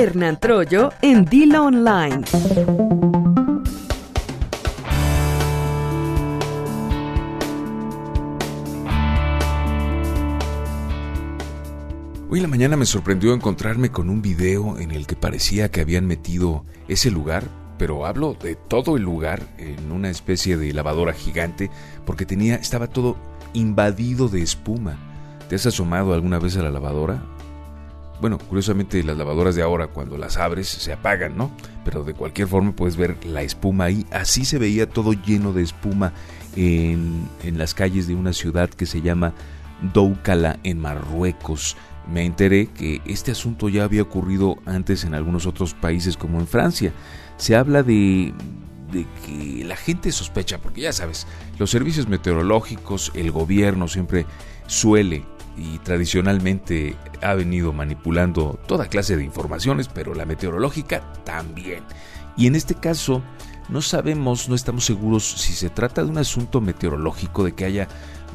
Hernán Troyo en Dila Online. Hoy en la mañana me sorprendió encontrarme con un video en el que parecía que habían metido ese lugar, pero hablo de todo el lugar en una especie de lavadora gigante porque tenía estaba todo invadido de espuma. ¿Te has asomado alguna vez a la lavadora? Bueno, curiosamente las lavadoras de ahora cuando las abres se apagan, ¿no? Pero de cualquier forma puedes ver la espuma ahí. Así se veía todo lleno de espuma en, en las calles de una ciudad que se llama Doukala en Marruecos. Me enteré que este asunto ya había ocurrido antes en algunos otros países como en Francia. Se habla de, de que la gente sospecha, porque ya sabes, los servicios meteorológicos, el gobierno siempre suele y tradicionalmente ha venido manipulando toda clase de informaciones, pero la meteorológica también. Y en este caso no sabemos, no estamos seguros si se trata de un asunto meteorológico, de que haya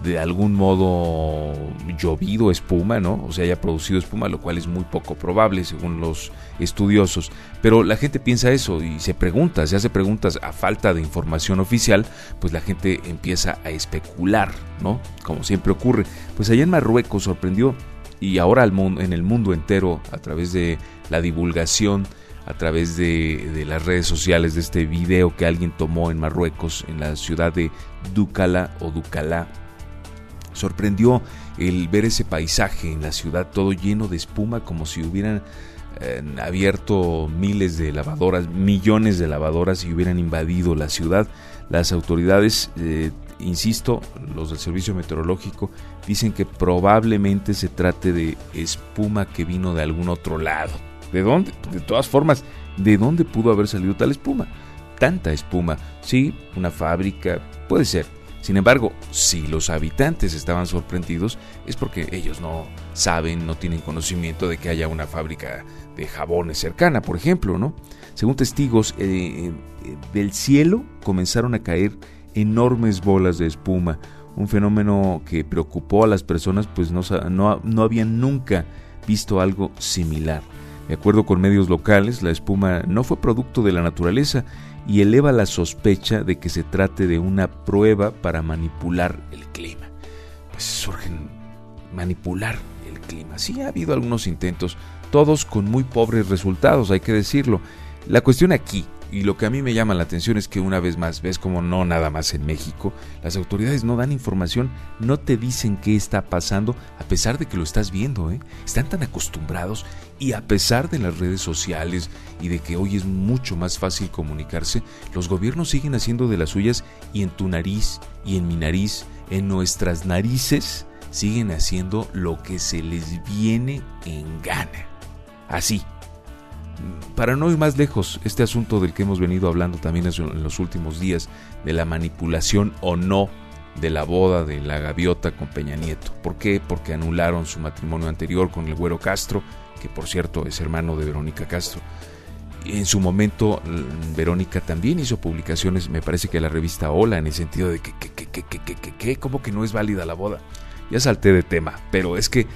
de algún modo llovido espuma, ¿no? O sea, haya producido espuma, lo cual es muy poco probable según los estudiosos. Pero la gente piensa eso y se pregunta, se hace preguntas a falta de información oficial, pues la gente empieza a especular, ¿no? Como siempre ocurre. Pues allá en Marruecos sorprendió y ahora en el mundo entero a través de la divulgación a través de, las redes sociales de este video que alguien tomó en Marruecos, en la ciudad de Ducala o Ducalá, Sorprendió el ver ese paisaje en la ciudad todo lleno de espuma como si hubieran eh, abierto miles de lavadoras, millones de lavadoras y hubieran invadido la ciudad. Las autoridades, eh, insisto, los del servicio meteorológico, dicen que probablemente se trate de espuma que vino de algún otro lado. ¿De dónde? De todas formas, ¿de dónde pudo haber salido tal espuma? Tanta espuma. Sí, una fábrica, puede ser sin embargo, si los habitantes estaban sorprendidos es porque ellos no saben, no tienen conocimiento de que haya una fábrica de jabones cercana, por ejemplo, ¿no? Según testigos, eh, eh, del cielo comenzaron a caer enormes bolas de espuma, un fenómeno que preocupó a las personas pues no, no, no habían nunca visto algo similar. De acuerdo con medios locales, la espuma no fue producto de la naturaleza y eleva la sospecha de que se trate de una prueba para manipular el clima. Pues surgen manipular el clima. Sí ha habido algunos intentos, todos con muy pobres resultados, hay que decirlo. La cuestión aquí y lo que a mí me llama la atención es que una vez más, ves como no nada más en México, las autoridades no dan información, no te dicen qué está pasando, a pesar de que lo estás viendo, ¿eh? Están tan acostumbrados y a pesar de las redes sociales y de que hoy es mucho más fácil comunicarse, los gobiernos siguen haciendo de las suyas y en tu nariz y en mi nariz, en nuestras narices, siguen haciendo lo que se les viene en gana. Así, para no ir más lejos, este asunto del que hemos venido hablando también en los últimos días, de la manipulación o no de la boda de la gaviota con Peña Nieto. ¿Por qué? Porque anularon su matrimonio anterior con el güero Castro, que por cierto es hermano de Verónica Castro. En su momento, Verónica también hizo publicaciones, me parece que la revista Hola, en el sentido de que, que, que, que, que, que, que, ¿cómo que no es válida la boda? Ya salté de tema, pero es que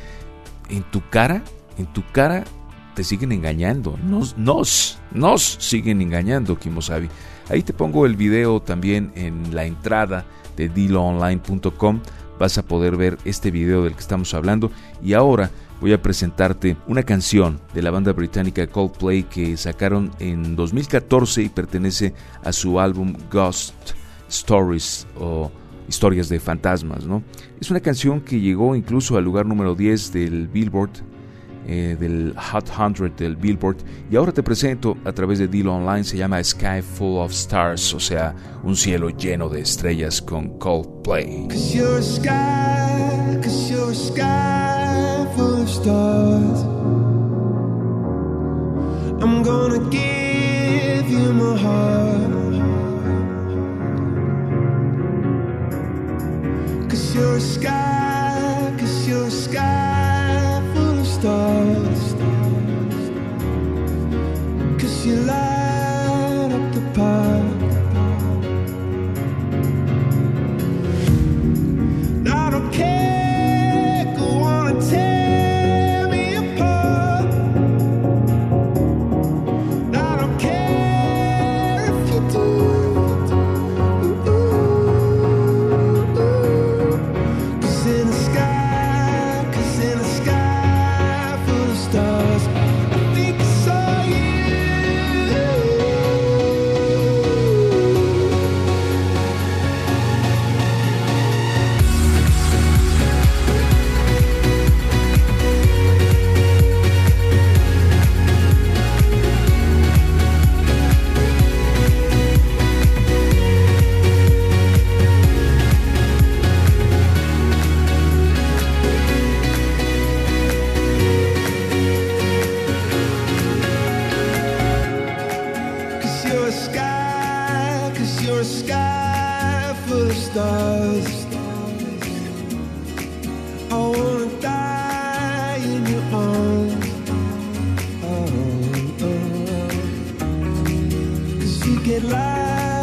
en tu cara, en tu cara siguen engañando, nos, nos, nos siguen engañando, Kimosabi. Ahí te pongo el video también en la entrada de diloonline.com. Vas a poder ver este video del que estamos hablando. Y ahora voy a presentarte una canción de la banda británica Coldplay que sacaron en 2014 y pertenece a su álbum Ghost Stories o Historias de Fantasmas. ¿no? Es una canción que llegó incluso al lugar número 10 del Billboard eh, del Hot 100 del Billboard. Y ahora te presento a través de Deal Online, se llama Sky Full of Stars, o sea, un cielo lleno de estrellas con Coldplay. you're a sky, cause you're a sky full of stars. I wanna die in your arms. Oh, oh, oh. you get lost.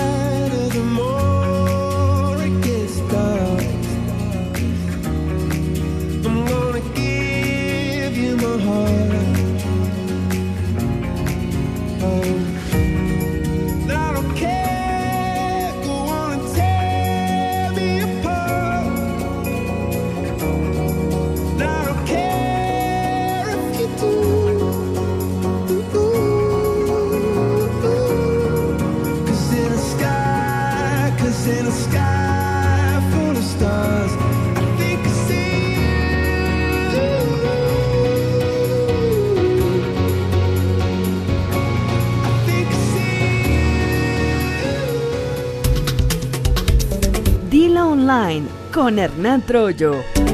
Con Hernán Troyo.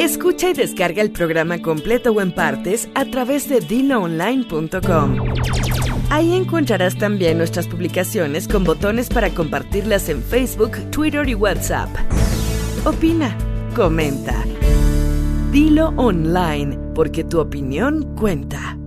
Escucha y descarga el programa completo o en partes a través de diloonline.com. Ahí encontrarás también nuestras publicaciones con botones para compartirlas en Facebook, Twitter y WhatsApp. Opina, comenta. Dilo online, porque tu opinión cuenta.